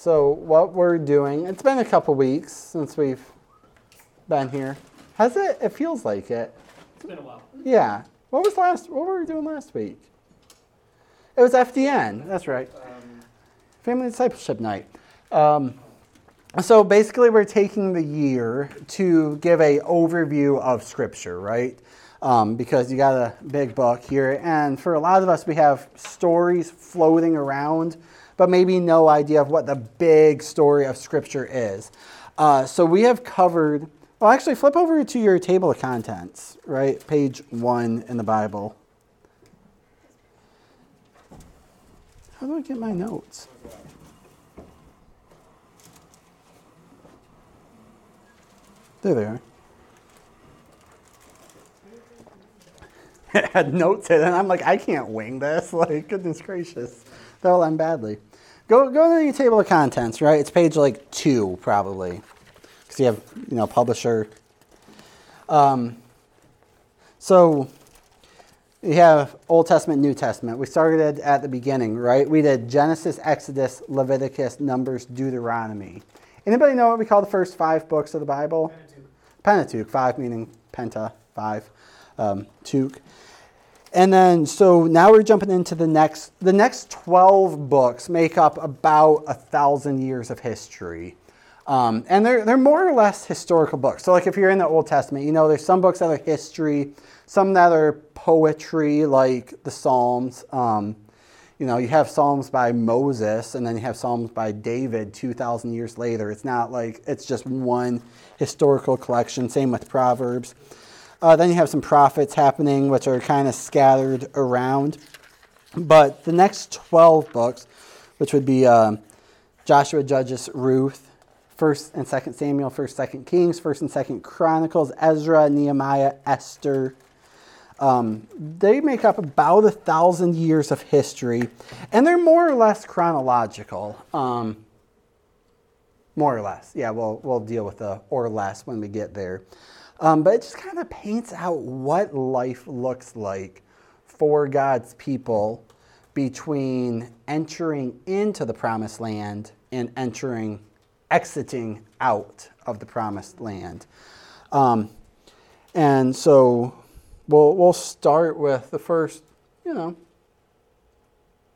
So what we're doing, it's been a couple weeks since we've been here. Has it? It feels like it. It's been a while. Yeah. What was last? What were we doing last week? It was FDN. That's right. Um, Family Discipleship Night. Um, so basically, we're taking the year to give a overview of Scripture, right? Um, because you got a big book here, and for a lot of us, we have stories floating around, but maybe no idea of what the big story of Scripture is. Uh, so we have covered. Well, actually, flip over to your table of contents, right? Page one in the Bible. How do I get my notes? There they are. Had notes in it, and I'm like, I can't wing this. Like, goodness gracious. That'll end badly. Go, go to your table of contents, right? It's page like two, probably. Because you have, you know, publisher. Um, so, you have Old Testament, New Testament. We started at the beginning, right? We did Genesis, Exodus, Leviticus, Numbers, Deuteronomy. Anybody know what we call the first five books of the Bible? Pentateuch, Pentateuch, five meaning penta, five, um, tuch. And then, so now we're jumping into the next, the next 12 books make up about a thousand years of history. Um, and they're, they're more or less historical books. So, like if you're in the Old Testament, you know, there's some books that are history, some that are poetry, like the Psalms. Um, you know, you have Psalms by Moses and then you have Psalms by David 2,000 years later. It's not like it's just one historical collection. Same with Proverbs. Uh, then you have some prophets happening, which are kind of scattered around. But the next 12 books, which would be uh, Joshua, Judges, Ruth, 1st and 2nd Samuel, 1st, 2nd Kings, 1st and 2nd Chronicles, Ezra, Nehemiah, Esther, um, they make up about a thousand years of history, and they're more or less chronological. Um, more or less, yeah. We'll we'll deal with the or less when we get there. Um, but it just kind of paints out what life looks like for God's people between entering into the promised land and entering, exiting out of the promised land. Um, and so we'll, we'll start with the first, you know,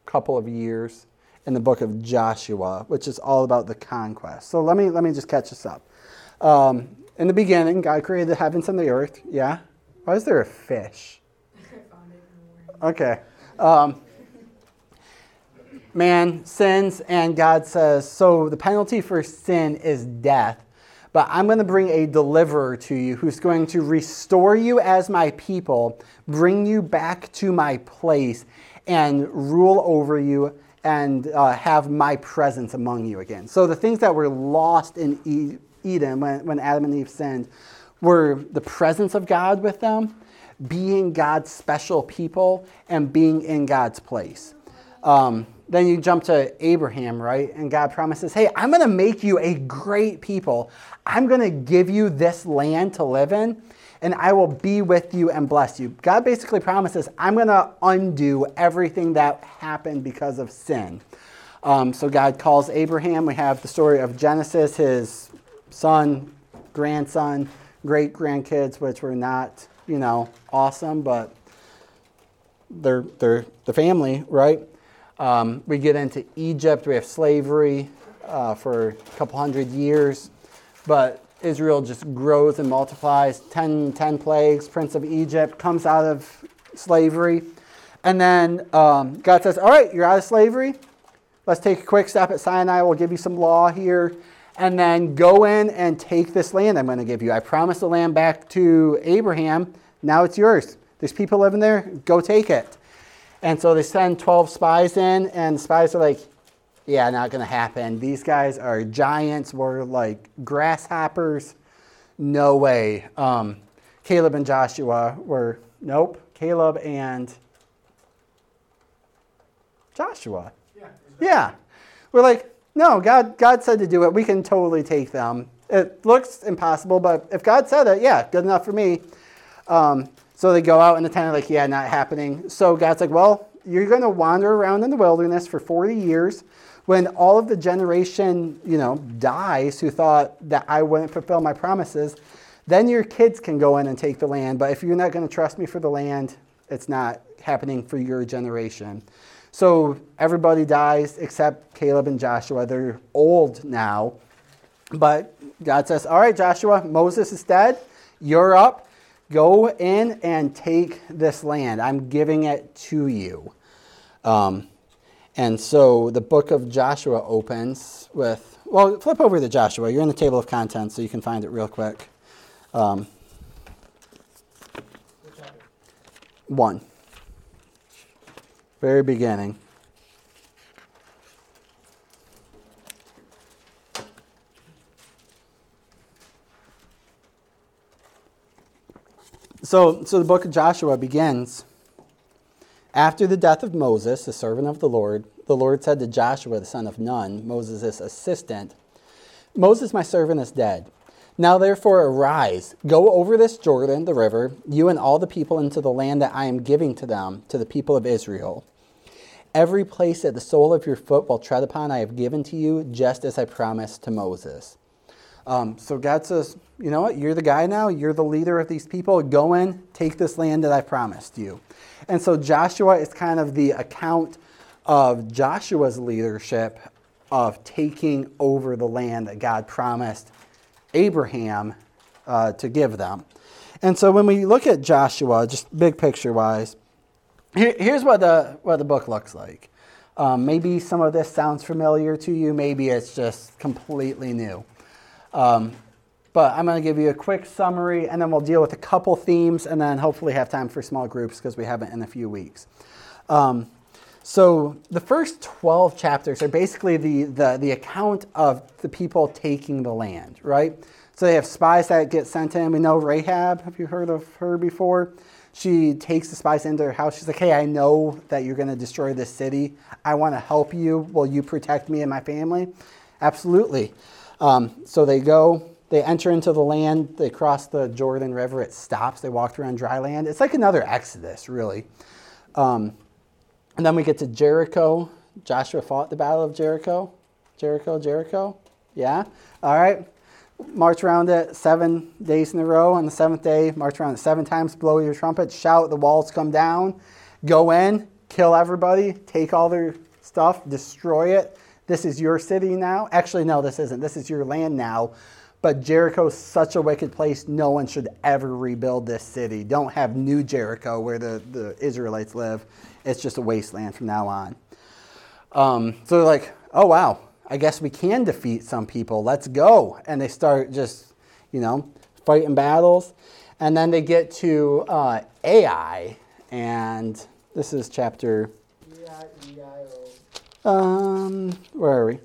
couple of years in the book of Joshua, which is all about the conquest. So let me, let me just catch this up. Um, in the beginning, God created the heavens and the earth. Yeah? Why is there a fish? Okay. Um, man sins, and God says, So the penalty for sin is death, but I'm going to bring a deliverer to you who's going to restore you as my people, bring you back to my place, and rule over you and uh, have my presence among you again. So the things that were lost in Eden when, when Adam and Eve sinned were the presence of God with them, being God's special people, and being in God's place. Um, then you jump to Abraham, right? And God promises, hey, I'm going to make you a great people. I'm going to give you this land to live in, and I will be with you and bless you. God basically promises, I'm going to undo everything that happened because of sin. Um, so God calls Abraham. We have the story of Genesis, his son, grandson, great grandkids, which were not, you know, awesome, but they're, they're the family, right? Um, we get into Egypt, we have slavery uh, for a couple hundred years, but Israel just grows and multiplies. 10, 10 plagues, Prince of Egypt comes out of slavery. And then um, God says, All right, you're out of slavery. Let's take a quick step at Sinai. We'll give you some law here. And then go in and take this land I'm going to give you. I promised the land back to Abraham. Now it's yours. There's people living there. Go take it. And so they send 12 spies in, and the spies are like, yeah, not going to happen. These guys are giants. We're like grasshoppers. No way. Um, Caleb and Joshua were, nope. Caleb and Joshua. yeah. Yeah. We're like, no, God, God said to do it. We can totally take them. It looks impossible, but if God said it, yeah, good enough for me. Um, so they go out and the tent like, yeah, not happening. So God's like, well, you're going to wander around in the wilderness for 40 years. when all of the generation, you know, dies who thought that I wouldn't fulfill my promises, then your kids can go in and take the land. But if you're not going to trust me for the land, it's not happening for your generation. So everybody dies except Caleb and Joshua. They're old now. But God says, All right, Joshua, Moses is dead. You're up. Go in and take this land. I'm giving it to you. Um, and so the book of Joshua opens with, well, flip over to Joshua. You're in the table of contents, so you can find it real quick. Um, one. Very beginning. So, so the book of Joshua begins. After the death of Moses, the servant of the Lord, the Lord said to Joshua, the son of Nun, Moses' assistant, Moses, my servant, is dead. Now therefore arise, go over this Jordan, the river, you and all the people into the land that I am giving to them, to the people of Israel. Every place that the sole of your foot will tread upon, I have given to you, just as I promised to Moses. Um, so God says, you know what? You're the guy now. You're the leader of these people. Go in, take this land that I promised you. And so Joshua is kind of the account of Joshua's leadership of taking over the land that God promised Abraham uh, to give them. And so when we look at Joshua, just big picture wise, here, here's what the, what the book looks like. Um, maybe some of this sounds familiar to you, maybe it's just completely new. Um, but I'm going to give you a quick summary and then we'll deal with a couple themes and then hopefully have time for small groups because we haven't in a few weeks. Um, so the first 12 chapters are basically the, the, the account of the people taking the land, right? So they have spies that get sent in. We know Rahab, have you heard of her before? She takes the spies into her house. She's like, hey, I know that you're going to destroy this city. I want to help you. Will you protect me and my family? Absolutely. Um, so they go, they enter into the land, they cross the Jordan River, it stops, they walk through on dry land. It's like another Exodus, really. Um, and then we get to Jericho. Joshua fought the Battle of Jericho. Jericho, Jericho. Yeah? All right. March around it seven days in a row. On the seventh day, march around it seven times, blow your trumpet, shout, the walls come down. Go in, kill everybody, take all their stuff, destroy it. This is your city now. Actually, no, this isn't. This is your land now. But Jericho is such a wicked place, no one should ever rebuild this city. Don't have New Jericho where the, the Israelites live. It's just a wasteland from now on. Um, so they're like, oh, wow, I guess we can defeat some people. Let's go. And they start just, you know, fighting battles. And then they get to uh, Ai. And this is chapter. Um, where are we?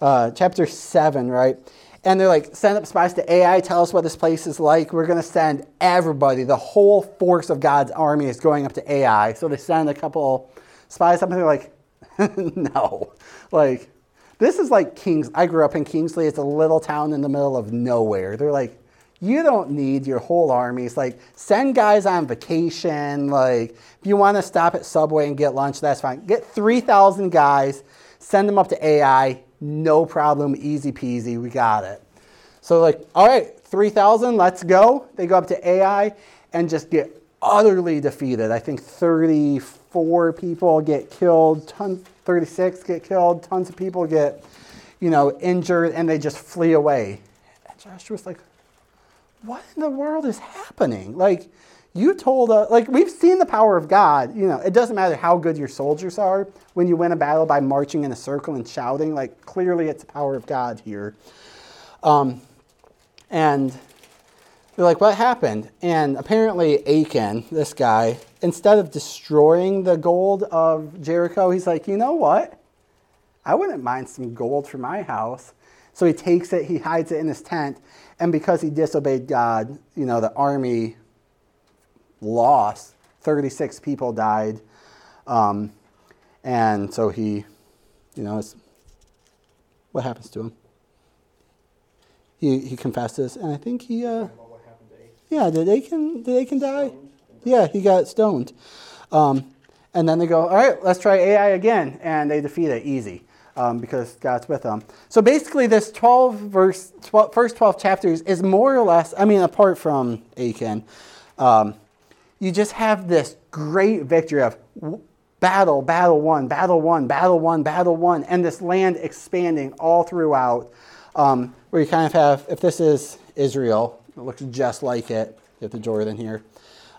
Uh, chapter 7, right? and they're like, send up spies to Ai, tell us what this place is like. We're going to send everybody. The whole force of God's army is going up to Ai. So they send a couple spies up, and they're like, no. Like, this is like Kings. I grew up in Kingsley. It's a little town in the middle of nowhere. They're like, you don't need your whole army. It's like, send guys on vacation. Like, if you want to stop at Subway and get lunch, that's fine. Get 3,000 guys, send them up to Ai no problem, easy peasy, we got it. So like, all right, 3,000, let's go. They go up to Ai and just get utterly defeated. I think 34 people get killed, 36 get killed, tons of people get, you know, injured, and they just flee away. And Joshua's like, what in the world is happening? Like, you told us, like, we've seen the power of God. You know, it doesn't matter how good your soldiers are when you win a battle by marching in a circle and shouting. Like, clearly it's the power of God here. Um, and they're like, what happened? And apparently, Achan, this guy, instead of destroying the gold of Jericho, he's like, you know what? I wouldn't mind some gold for my house. So he takes it, he hides it in his tent, and because he disobeyed God, you know, the army lost. 36 people died. Um, and so he, you know, what happens to him? He, he confesses, and I think he, uh, yeah, did Achan, did Achan die? Yeah, he got stoned. Um, and then they go, all right, let's try Ai again. And they defeat it easy. um, because God's with them. So basically, this 12 verse, 12, first 12 chapters is more or less, I mean, apart from Achan, um, you just have this great victory of battle, battle one, battle one, battle one, battle one, and this land expanding all throughout. Um, where you kind of have, if this is Israel, it looks just like it. Get the Jordan here.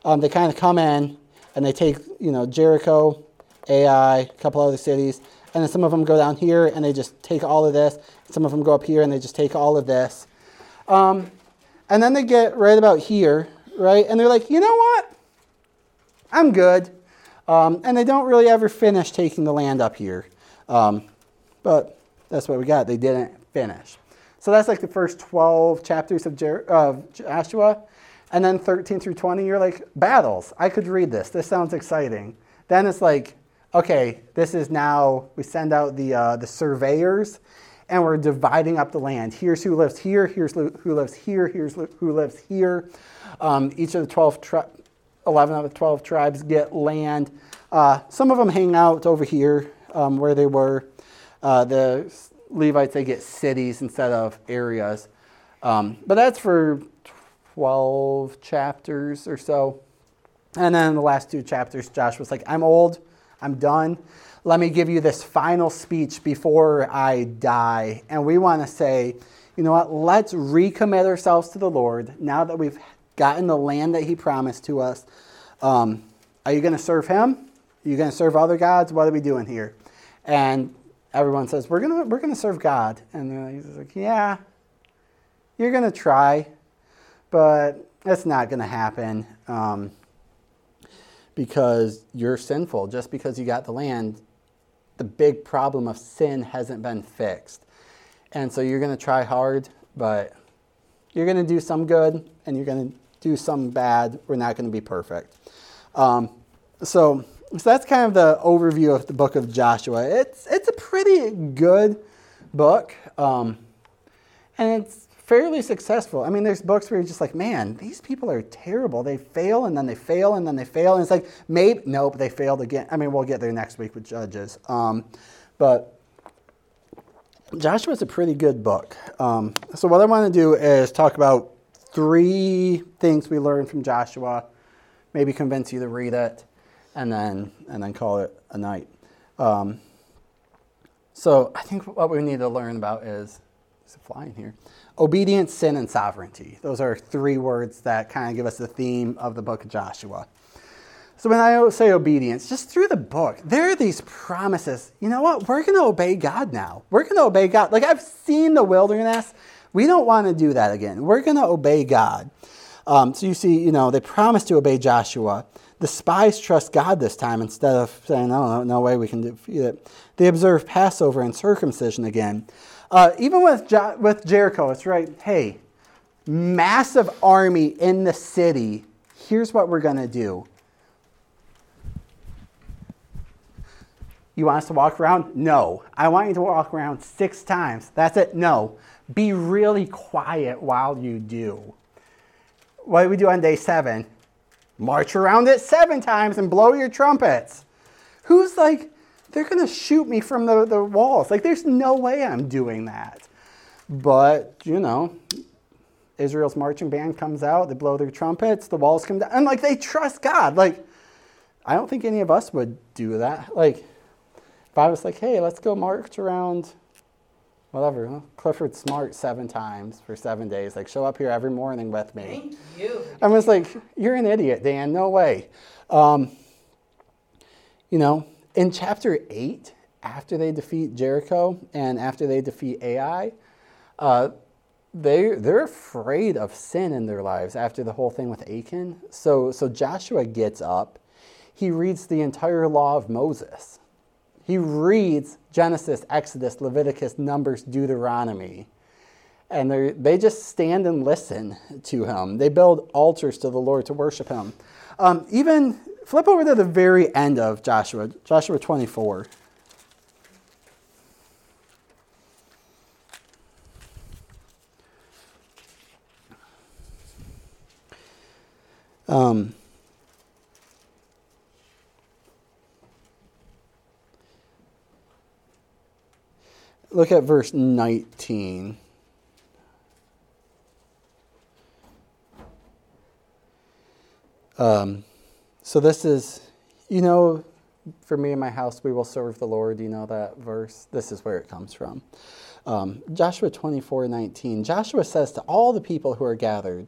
Um, they kind of come in and they take, you know, Jericho, Ai, a couple other cities, and then some of them go down here and they just take all of this. Some of them go up here and they just take all of this. Um, and then they get right about here, right? And they're like, you know what? I'm good. Um, and they don't really ever finish taking the land up here. Um, but that's what we got. They didn't finish. So that's like the first 12 chapters of, Jer- of Joshua. And then 13 through 20, you're like, battles. I could read this. This sounds exciting. Then it's like, okay, this is now, we send out the, uh, the surveyors and we're dividing up the land. Here's who lives here, here's who lives here, here's who lives here. Um, each of the 12, tri- 11 of the 12 tribes get land. Uh, some of them hang out over here um, where they were. Uh, the Levites, they get cities instead of areas. Um, but that's for 12 chapters or so. And then the last two chapters, Josh was like, I'm old, I'm done. Let me give you this final speech before I die. And we want to say, you know what? Let's recommit ourselves to the Lord now that we've gotten the land that He promised to us. Um, are you going to serve Him? Are you going to serve other gods? What are we doing here? And everyone says, We're going to we're gonna serve God. And he's like, Yeah, you're going to try, but that's not going to happen. Um, because you're sinful. Just because you got the land, the big problem of sin hasn't been fixed. And so you're going to try hard, but you're going to do some good and you're going to do some bad. We're not going to be perfect. Um, so, so that's kind of the overview of the book of Joshua. It's, it's a pretty good book. Um, and it's fairly successful. I mean, there's books where you're just like, man, these people are terrible. They fail and then they fail and then they fail. And it's like, maybe, nope, they failed again. I mean, we'll get there next week with Judges. Um, but Joshua's a pretty good book. Um, so, what I want to do is talk about three things we learned from Joshua, maybe convince you to read it, and then, and then call it a night. Um, so, I think what we need to learn about is, is it flying here? Obedience, sin, and sovereignty. Those are three words that kind of give us the theme of the book of Joshua. So when I say obedience, just through the book, there are these promises. You know what? We're going to obey God now. We're going to obey God. Like I've seen the wilderness. We don't want to do that again. We're going to obey God. Um, so you see, you know, they promise to obey Joshua. The spies trust God this time instead of saying, "No, no, no way we can defeat it." They observe Passover and circumcision again. Uh, even with, with Jericho, it's right, hey, massive army in the city. Here's what we're going to do. You want us to walk around? No. I want you to walk around six times. That's it? No. Be really quiet while you do. What do we do on day seven? March around it seven times and blow your trumpets. Who's like, they're going to shoot me from the, the walls. Like, there's no way I'm doing that. But, you know, Israel's marching band comes out, they blow their trumpets, the walls come down. And, like, they trust God. Like, I don't think any of us would do that. Like, if I was like, hey, let's go march around whatever, huh? Clifford Smart seven times for seven days. Like, show up here every morning with me. Thank you. I was like, you're an idiot, Dan. No way. Um, you know, in chapter 8, after they defeat Jericho and after they defeat Ai, uh, they, they're afraid of sin in their lives after the whole thing with Achan. So, so Joshua gets up. He reads the entire law of Moses. He reads Genesis, Exodus, Leviticus, Numbers, Deuteronomy. And they just stand and listen to him. They build altars to the Lord to worship him. Um, even Flip over to the very end of Joshua, Joshua 24. Um, look at verse 19. Um, so this is, you know, for me and my house, we will serve the Lord. You know that verse? This is where it comes from. Um, Joshua 24 19. Joshua says to all the people who are gathered,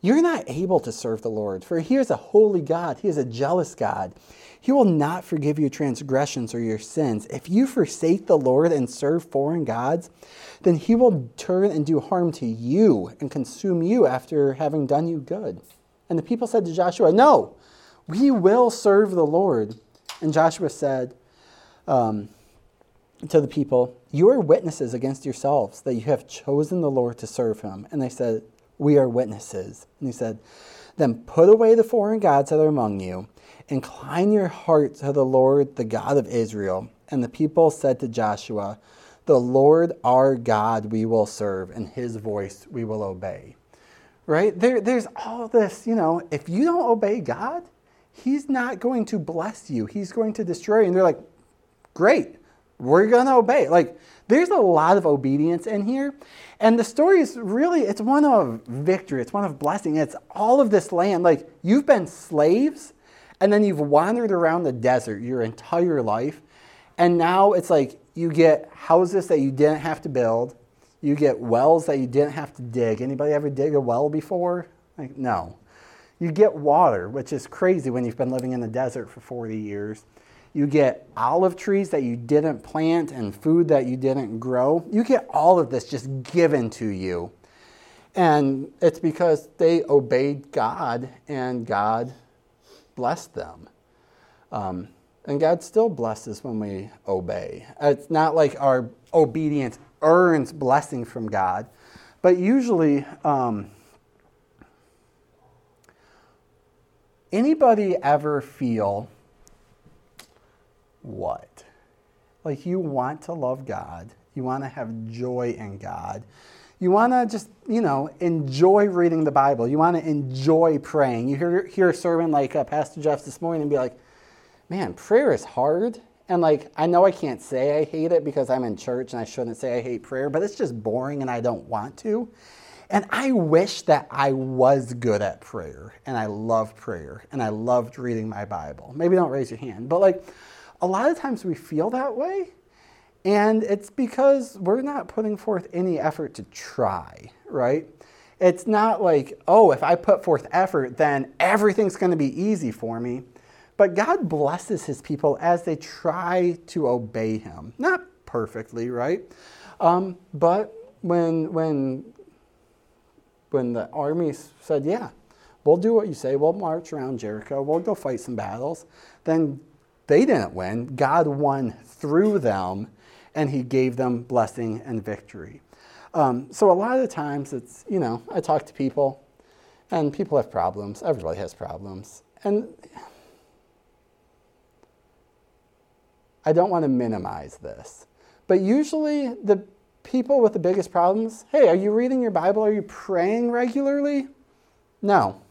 You're not able to serve the Lord, for he is a holy God. He is a jealous God. He will not forgive your transgressions or your sins. If you forsake the Lord and serve foreign gods, then he will turn and do harm to you and consume you after having done you good. And the people said to Joshua, No, we will serve the Lord. And Joshua said um, to the people, You are witnesses against yourselves that you have chosen the Lord to serve him. And they said, We are witnesses. And he said, Then put away the foreign gods that are among you. Incline your heart to the Lord, the God of Israel. And the people said to Joshua, The Lord our God we will serve, and his voice we will obey right? There, there's all this, you know, if you don't obey God, He's not going to bless you. He's going to destroy you. And they're like, great, we're going to obey. Like, there's a lot of obedience in here. And the story is really, it's one of victory, it's one of blessing. It's all of this land. Like, you've been slaves, and then you've wandered around the desert your entire life. And now it's like you get houses that you didn't have to build you get wells that you didn't have to dig. Anybody ever dig a well before? Like, no. You get water, which is crazy when you've been living in the desert for 40 years. You get olive trees that you didn't plant and food that you didn't grow. You get all of this just given to you. And it's because they obeyed God and God blessed them. Um, and God still blesses when we obey. It's not like our obedience earns blessing from God. But usually, um, anybody ever feel what? Like you want to love God, you want to have joy in God. You want to just, you know, enjoy reading the Bible. You want to enjoy praying. You hear, hear a sermon like uh, Pastor Jeff this morning and be like, man, prayer is hard. And like, I know I can't say I hate it because I'm in church and I shouldn't say I hate prayer, but it's just boring and I don't want to. And I wish that I was good at prayer and I love prayer and I loved reading my Bible. Maybe don't raise your hand, but like a lot of times we feel that way. And it's because we're not putting forth any effort to try, right? It's not like, oh, if I put forth effort, then everything's going to be easy for me. But God blesses his people as they try to obey him. Not perfectly, right? Um, but when, when, when the army said, yeah, we'll do what you say, we'll march around Jericho, we'll go fight some battles, then they didn't win. God won through them, and he gave them blessing and victory. Um, so a lot of times it's, you know, I talk to people, and people have problems. Everybody has problems. And I don't want to minimize this. But usually, the people with the biggest problems hey, are you reading your Bible? Are you praying regularly? No.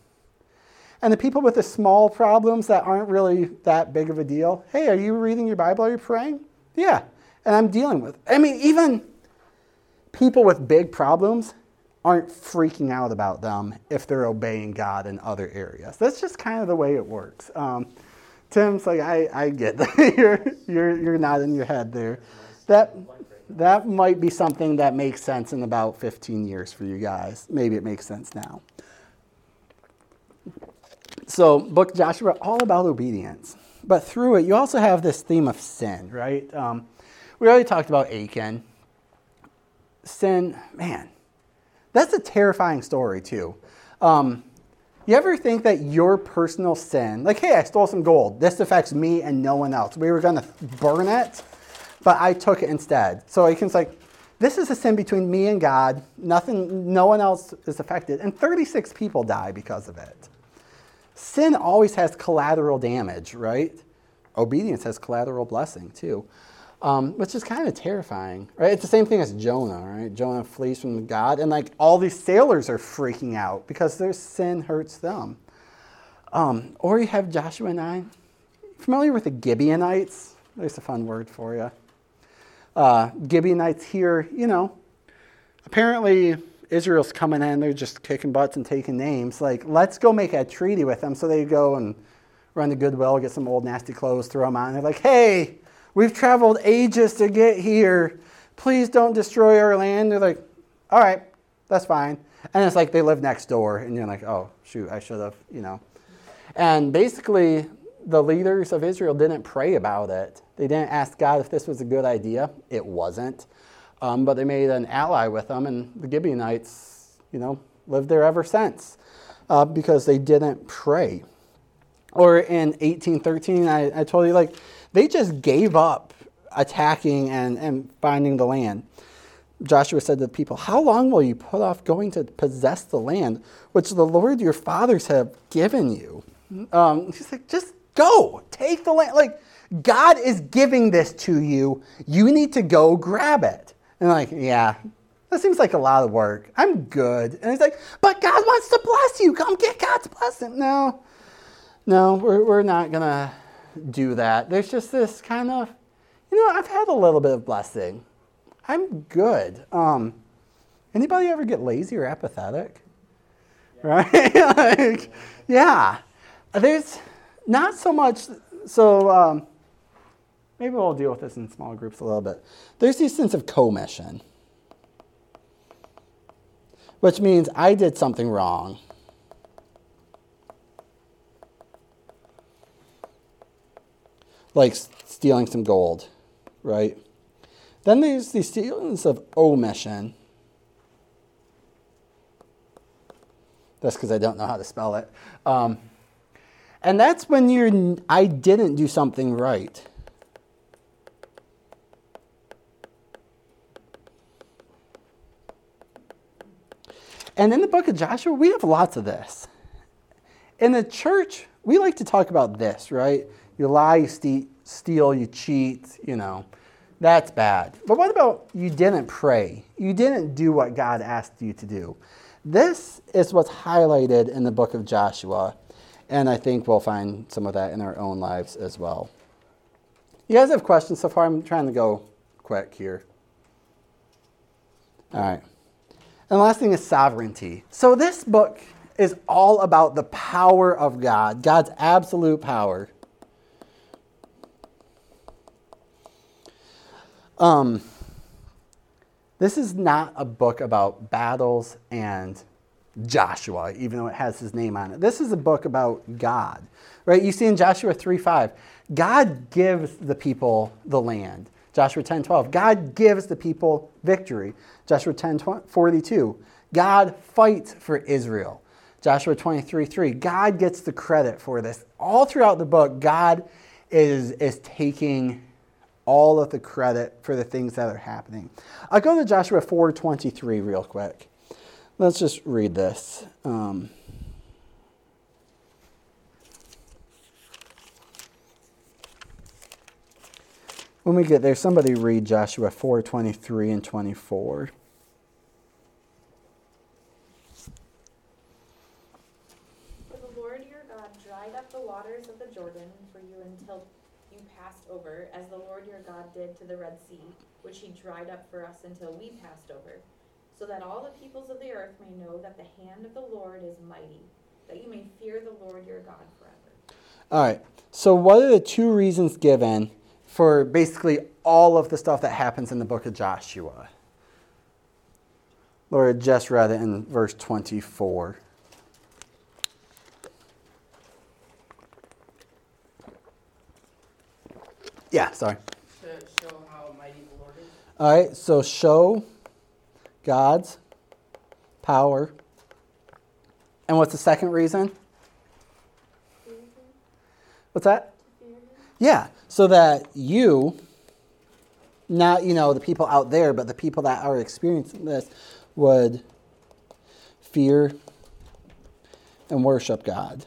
And the people with the small problems that aren't really that big of a deal hey, are you reading your Bible? Are you praying? Yeah. And I'm dealing with. I mean, even people with big problems aren't freaking out about them if they're obeying God in other areas. That's just kind of the way it works. Um, Tim's like, I, I get that. you're, you're, you're nodding your head there. That, that might be something that makes sense in about 15 years for you guys. Maybe it makes sense now. So, book Joshua, all about obedience. But through it, you also have this theme of sin, right? Um, we already talked about Achan. Sin, man, that's a terrifying story, too. Um, you ever think that your personal sin, like, hey, I stole some gold, this affects me and no one else. We were going to burn it, but I took it instead. So can like, this is a sin between me and God. Nothing, no one else is affected. And 36 people die because of it. Sin always has collateral damage, right? Obedience has collateral blessing too um, which is kind of terrifying, right? It's the same thing as Jonah, right? Jonah flees from God, and like all these sailors are freaking out because their sin hurts them. Um, or you have Joshua 9. Familiar with the Gibeonites? There's a fun word for you. Uh, Gibeonites here, you know, apparently Israel's coming in, they're just kicking butts and taking names. Like, let's go make a treaty with them. So they go and run to Goodwill, get some old nasty clothes, throw them on. They're like, hey, we've traveled ages to get here. Please don't destroy our land. They're like, all right, that's fine. And it's like they live next door, and you're like, oh, shoot, I should have, you know. And basically, the leaders of Israel didn't pray about it. They didn't ask God if this was a good idea. It wasn't. Um, but they made an ally with them, and the Gibeonites, you know, lived there ever since uh, because they didn't pray. Or in 1813, I, I told you, like, they just gave up attacking and, and finding the land. Joshua said to the people, How long will you put off going to possess the land which the Lord your fathers have given you? Um, he's like, Just go, take the land. Like, God is giving this to you. You need to go grab it. And like, yeah, that seems like a lot of work. I'm good. And he's like, but God wants to bless you. Come get God's blessing. No, no, we're, we're not going to do that. There's just this kind of, you know, I've had a little bit of blessing. I'm good. Um, anybody ever get lazy or apathetic? Yeah. Right? like, yeah. There's not so much, so um, maybe we'll deal with this in small groups a little bit. There's this sense of commission, which means I did something wrong. Like stealing some gold, right? Then there's the feelings of omission. That's because I don't know how to spell it. Um, and that's when you're, I didn't do something right. And in the book of Joshua, we have lots of this. In the church, we like to talk about this, right? You lie, you steal, you cheat, you know. That's bad. But what about you didn't pray? You didn't do what God asked you to do. This is what's highlighted in the book of Joshua, and I think we'll find some of that in our own lives as well. You guys have questions so far? I'm trying to go quick here. All right. And the last thing is sovereignty. So this book is all about the power of God, God's absolute power. Um, this is not a book about battles and Joshua, even though it has his name on it. This is a book about God, right? You see in Joshua 3 5, God gives the people the land. Joshua 10 12, God gives the people victory. Joshua 10 42, God fights for Israel. Joshua 23 3, God gets the credit for this. All throughout the book, God is, is taking all of the credit for the things that are happening. I'll go to Joshua 4:23 real quick. Let's just read this. Um, when we get there, somebody read Joshua 4:23 and 24. the Lord your God dried up the waters of the Jordan for you until you passed over, as the Lord your God did to the Red Sea, which he dried up for us until we passed over, so that all the peoples of the earth may know that the hand of the Lord is mighty, that you may fear the Lord your God forever. All right. So, what are the two reasons given for basically all of the stuff that happens in the book of Joshua? Lord just read it in verse 24. Yeah, sorry. To show how mighty the Lord is. All right, so show God's power. And what's the second reason? What's that? Yeah, so that you, not you know the people out there, but the people that are experiencing this, would fear and worship God.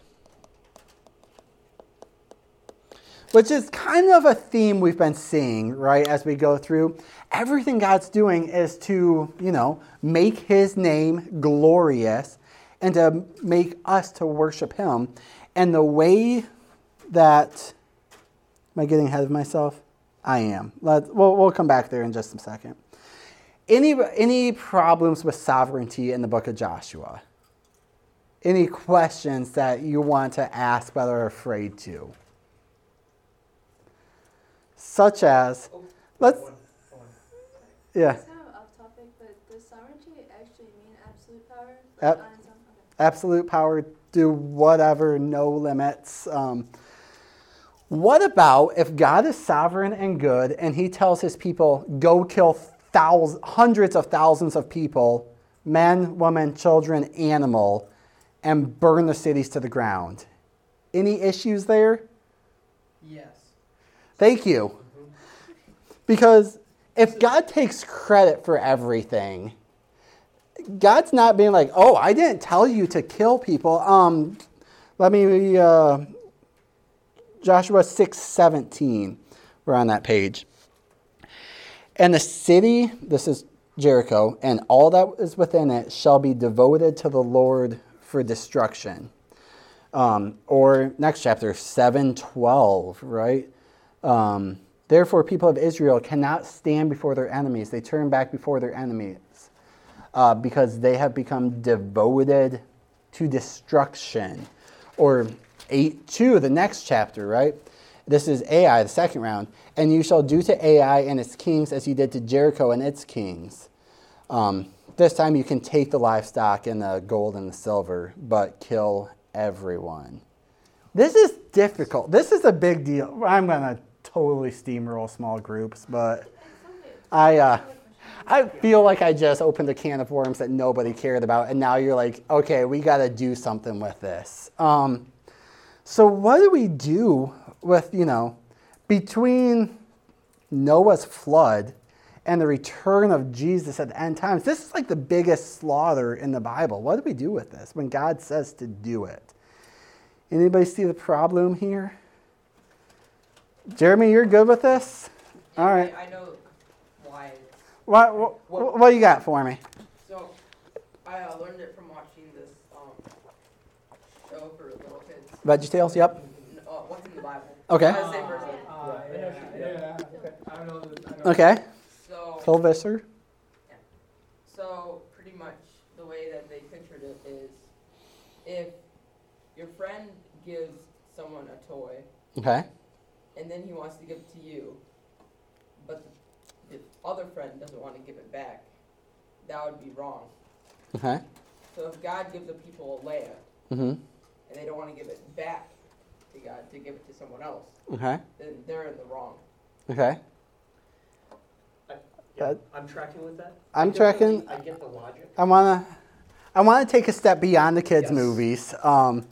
Which is kind of a theme we've been seeing, right, as we go through. Everything God's doing is to, you know, make his name glorious and to make us to worship him. And the way that, am I getting ahead of myself? I am. Let, we'll, we'll come back there in just a second. Any, any problems with sovereignty in the book of Joshua? Any questions that you want to ask but are afraid to? Such as, let's, yeah, It's kind of topic, but does sovereignty actually mean absolute power? Ab- on its own? Okay. absolute power, do whatever, no limits. Um, what about if God is sovereign and good and he tells his people, go kill thousands, hundreds of thousands of people, men, women, children, animal, and burn the cities to the ground? Any issues there? Thank you. Because if God takes credit for everything, God's not being like, "Oh, I didn't tell you to kill people." Um, let me uh, Joshua six seventeen. We're on that page. And the city, this is Jericho, and all that is within it shall be devoted to the Lord for destruction. Um, or next chapter, 712, right? Um, Therefore, people of Israel cannot stand before their enemies. They turn back before their enemies uh, because they have become devoted to destruction. Or 8 2, the next chapter, right? This is Ai, the second round. And you shall do to Ai and its kings as you did to Jericho and its kings. Um, this time you can take the livestock and the gold and the silver, but kill everyone. This is difficult. This is a big deal. I'm going to totally steamroll small groups, but I, uh, I feel like I just opened a can of worms that nobody cared about, and now you're like, okay, we got to do something with this. Um, so, what do we do with, you know, between Noah's flood and the return of Jesus at the end times? This is like the biggest slaughter in the Bible. What do we do with this when God says to do it? Anybody see the problem here? Jeremy, you're good with this? All right. I, I know why. it's- What, what, what you got for me? So, I uh, learned it from watching this um, show for little kids. Veggie Tales, yep. Uh, what's in the Bible? Okay. It's the same person. Uh, yeah, yeah, I don't know. the- I know. Okay. So, Phil Vischer. so pretty much the way that they pictured it is, if your friend gives someone a toy Okay. And then he wants to give it to you, but the, the other friend doesn't want to give it back, that would be wrong. Okay. So if God gives the people a land Mm-hmm. and they don't want to give it back to God to give it to someone else, Okay. then they're in the wrong. Okay. Yeah, Uh, I'm tracking with that. I'm I definitely- tracking. I get the logic. I wanna, I wanna take a step beyond the kids' Yes. movies. Um,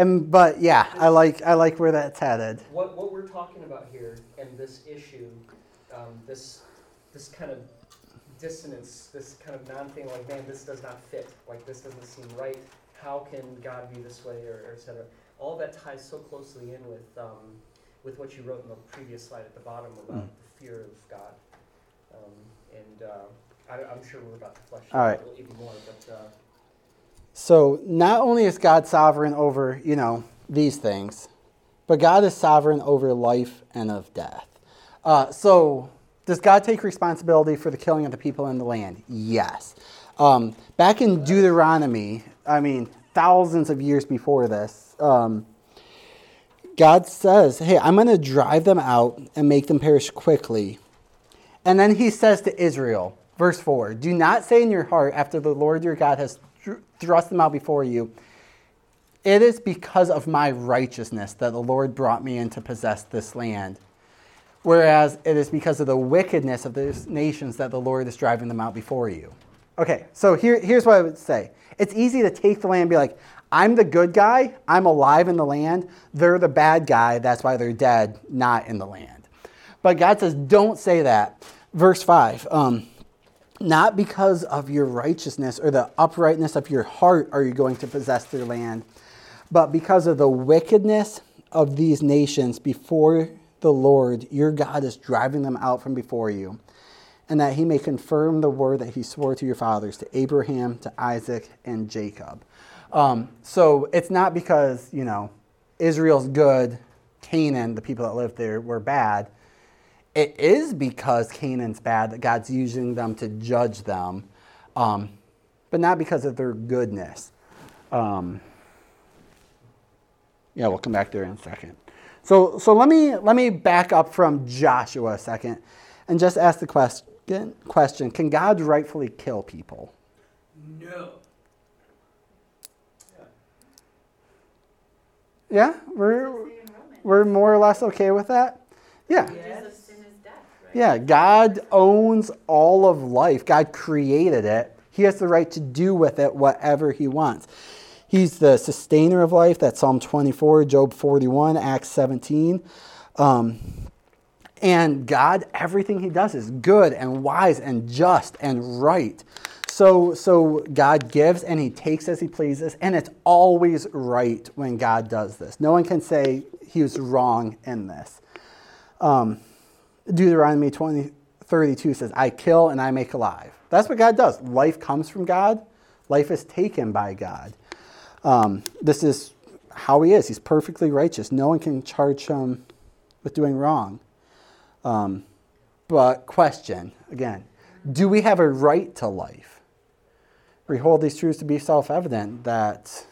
and but yeah, I like I like where that's headed. What, what we're talking about here and this issue, um, this, this kind of dissonance, this kind of non-thing, like, man, this does not fit, like, this doesn't seem right, how can God be this way, or, or et cetera. All that ties so closely in with, um, with what you wrote in the previous slide at the bottom about Mm. the fear of God. Um, and, uh, I, I'm sure we're about to flesh All out right. a little even more, but, uh, So not only is God sovereign over you know these things, but God is sovereign over life and of death. Uh, so does God take responsibility for the killing of the people in the land? Yes. Um, back in Deuteronomy, I mean thousands of years before this. Um, God says, Hey, I'm going to drive them out and make them perish quickly. And then he says to Israel, verse 4 Do not say in your heart, after the Lord your God has thrust them out before you, it is because of my righteousness that the Lord brought me in to possess this land. Whereas it is because of the wickedness of these nations that the Lord is driving them out before you. Okay, so here, here's what I would say it's easy to take the land and be like, I'm the good guy, I'm alive in the land, they're the bad guy, that's why they're dead, not in the land. But God says, don't say that. Verse 5 um, Not because of your righteousness or the uprightness of your heart are you going to possess their land, but because of the wickedness of these nations before the Lord your God is driving them out from before you, and that he may confirm the word that he swore to your fathers, to Abraham, to Isaac, and Jacob. Um, so it's not because, you know, Israel's good, Canaan, the people that lived there, were bad. It is because Canaan's bad that God's using them to judge them, um, but not because of their goodness. Um, yeah, we'll come back there in a second. So, so let me let me back up from Joshua a second, and just ask the question: Question: Can God rightfully kill people? No. Yeah, we're we're more or less okay with that. Yeah. Wages of sin is death, right? Yeah, God owns all of life. God created it. He has the right to do with it whatever he wants. He's the sustainer of life. That's Psalm 24, Job 41, Acts 17. Um, and God, everything he does is good and wise and just and right. So, so God gives and he takes as he pleases, and it's always right when God does this. No one can say he was wrong in this. Um, Deuteronomy 20, 32 says, I kill and I make alive. That's what God does. Life comes from God, life is taken by God. Um, this is how he is. He's perfectly righteous. No one can charge him with doing wrong. Um, but, question again, do we have a right to life? We hold these truths to be self evident that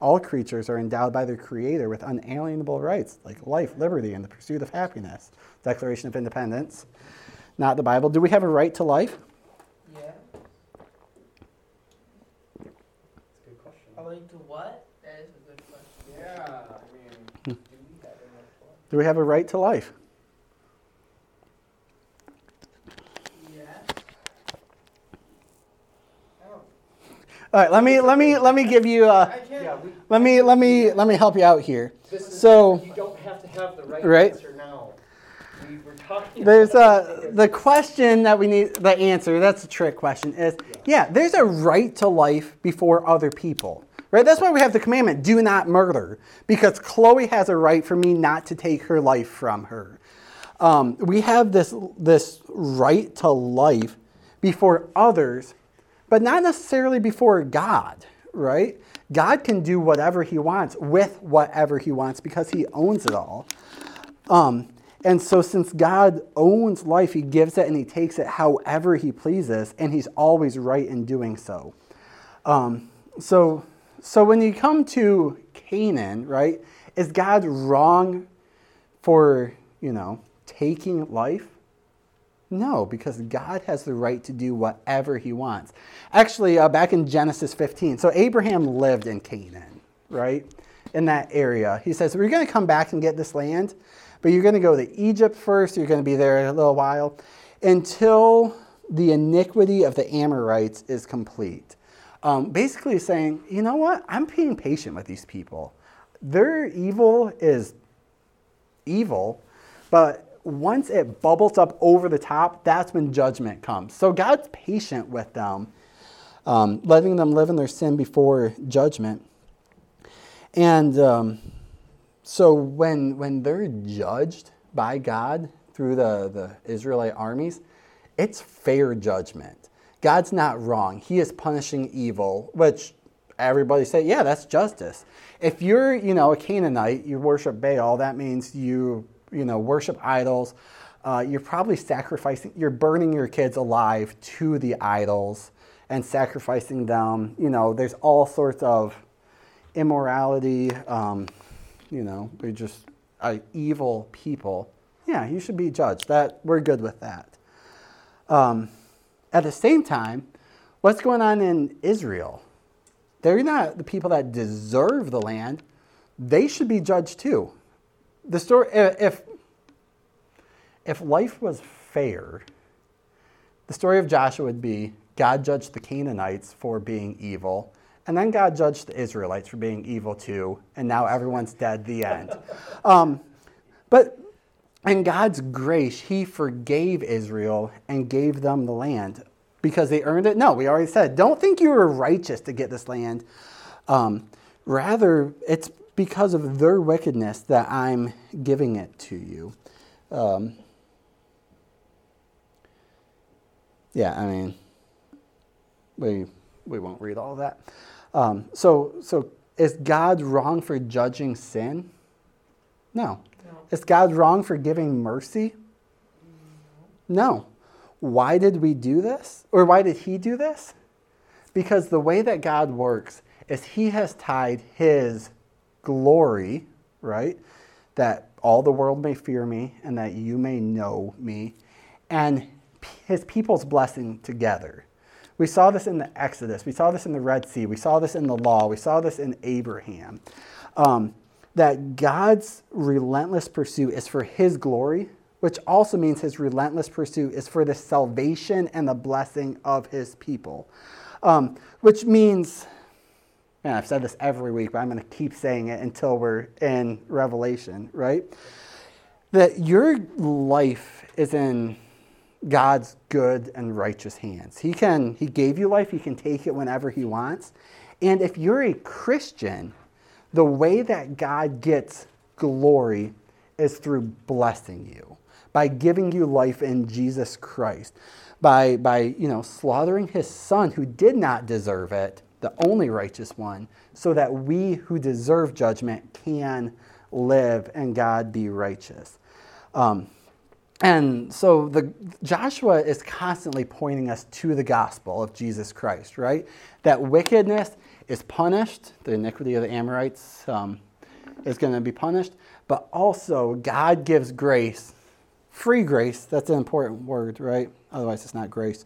all creatures are endowed by their Creator with unalienable rights like life, liberty, and the pursuit of happiness. Declaration of Independence, not the Bible. Do we have a right to life? Yeah. That's a good question. I like to what? That is a good question. Yeah, I mean, hmm. do we have enough Do we have a right to life? Yeah. Oh. All right, let me let me let me give you a, I can't. yeah, we, let me let me let me help you out here. this is, So- you don't have to have the right, Right. answer now. There's a the question that we need the answer. That's a trick question. Is yeah, there's a right to life before other people. Right? That's why we have the commandment: do not murder, because Chloe has a right for me not to take her life from her. Um, we have this this right to life before others, but not necessarily before God. Right? God can do whatever He wants with whatever He wants because He owns it all. Um, and so, since God owns life, He gives it and He takes it however He pleases, and He's always right in doing so. Um, so, so when you come to Canaan, right, is God wrong for you know taking life? No, because God has the right to do whatever He wants. Actually, uh, back in Genesis 15, so Abraham lived in Canaan, right, in that area. He says, "We're going to come back and get this land." But you're going to go to Egypt first. You're going to be there a little while until the iniquity of the Amorites is complete. Um, basically, saying, you know what? I'm being patient with these people. Their evil is evil, but once it bubbles up over the top, that's when judgment comes. So God's patient with them, um, letting them live in their sin before judgment. And. Um, so when when they're judged by God through the, the Israelite armies, it's fair judgment. God's not wrong. He is punishing evil, which everybody say, yeah, that's justice. If you're, you know, a Canaanite, you worship Baal, that means you, you know, worship idols. Uh, you're probably sacrificing, you're burning your kids alive to the idols and sacrificing them. You know, there's all sorts of immorality. Um, you know, they're just uh, evil people. Yeah, you should be judged. That we're good with that. Um, at the same time, what's going on in Israel? They're not the people that deserve the land. They should be judged too. The story, if if life was fair, the story of Joshua would be God judged the Canaanites for being evil, and then God judged the Israelites for being evil too, and now everyone's dead. The end. Um, but in God's grace, He forgave Israel and gave them the land because they earned it. No, we already said, don't think you were righteous to get this land. Um, rather, it's because of their wickedness that I'm giving it to you. Um, yeah, I mean, we we won't read all that. Um, so, so is God wrong for judging sin? No. No. Is God wrong for giving mercy? No. Why did we do this? Or why did he do this? Because the way that God works is he has tied his glory, right? That all the world may fear me and that you may know me, and his people's blessing together. We saw this in the Exodus. We saw this in the Red Sea. We saw this in the law. We saw this in Abraham. Um, that God's relentless pursuit is for his glory, which also means his relentless pursuit is for the salvation and the blessing of his people. Um, which means, man, I've said this every week, but I'm going to keep saying it until we're in Revelation, right? That your life is in God's good and righteous hands. He can he gave you life, he can take it whenever he wants. And if you're a Christian, the way that God gets glory is through blessing you, by giving you life in Jesus Christ, by by, you know, slaughtering his son who did not deserve it, the only righteous one, so that we who deserve judgment can live and God be righteous. Um, and so the Joshua is constantly pointing us to the gospel of Jesus Christ, right? That wickedness is punished, the iniquity of the Amorites um, is going to be punished, but also God gives grace, free grace, that's an important word, right? Otherwise, it's not grace,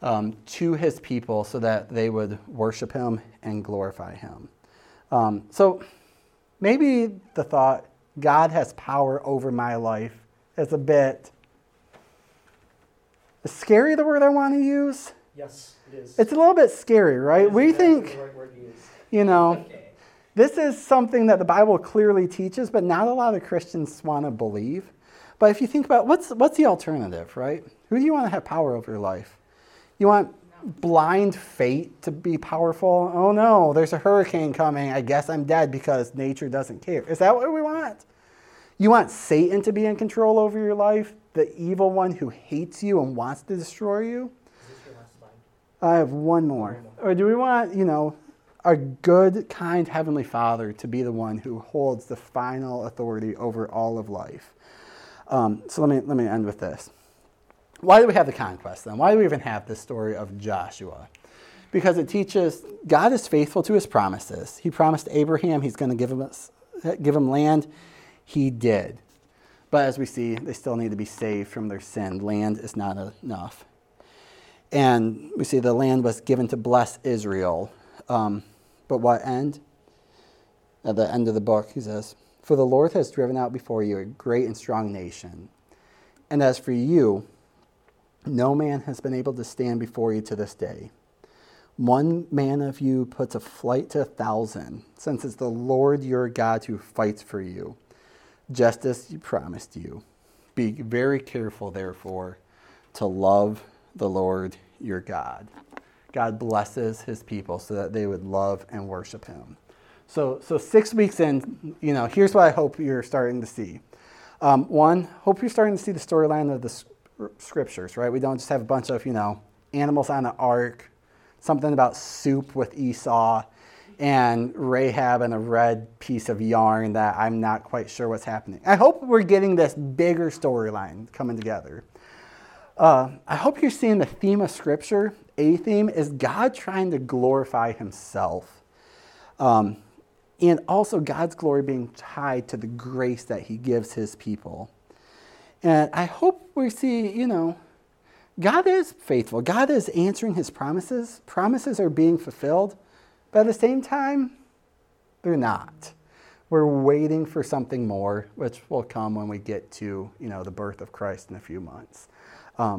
um, to his people so that they would worship him and glorify him. Um, so maybe the thought, God has power over my life is a bit is scary the word I want to use. Yes, it is. It's a little bit scary, right? We think, right word to use. you know, Okay. this is something that the Bible clearly teaches, but not a lot of Christians want to believe. But if you think about what's what's the alternative, right? Who do you want to have power over your life? You want blind fate to be powerful? Oh no, there's a hurricane coming. I guess I'm dead because nature doesn't care. Is that what we want? You want Satan to be in control over your life, the evil one who hates you and wants to destroy you? I have one more. Or do we want, you know, our good, kind Heavenly Father to be the one who holds the final authority over all of life? Um, so let me, let me end with this. Why do we have the conquest then? Why do we even have this story of Joshua? Because it teaches God is faithful to his promises. He promised Abraham he's going to give him, give him land. He did. But as we see, they still need to be saved from their sin. Land is not enough. And we see the land was given to bless Israel. Um, but what end? At the end of the book, he says, For the Lord has driven out before you a great and strong nation. And as for you, no man has been able to stand before you to this day. One man of you puts a flight to a thousand, since it's the Lord your God who fights for you, just as he promised you. Be very careful, therefore, to love the Lord your God. God blesses his people so that they would love and worship him. So, so six weeks in, you know, here's what I hope you're starting to see. Um, one, hope you're starting to see the storyline of the scriptures, right? We don't just have a bunch of, you know, animals on the ark, something about soup with Esau, and Rahab and a red piece of yarn that I'm not quite sure what's happening. I hope we're getting this bigger storyline coming together. Uh, I hope you're seeing the theme of Scripture. A theme is God trying to glorify Himself. Um, and also God's glory being tied to the grace that He gives His people. And I hope we see, you know, God is faithful. God is answering His promises. Promises are being fulfilled, but at the same time, they're not. We're waiting for something more, which will come when we get to, you know, the birth of Christ in a few months.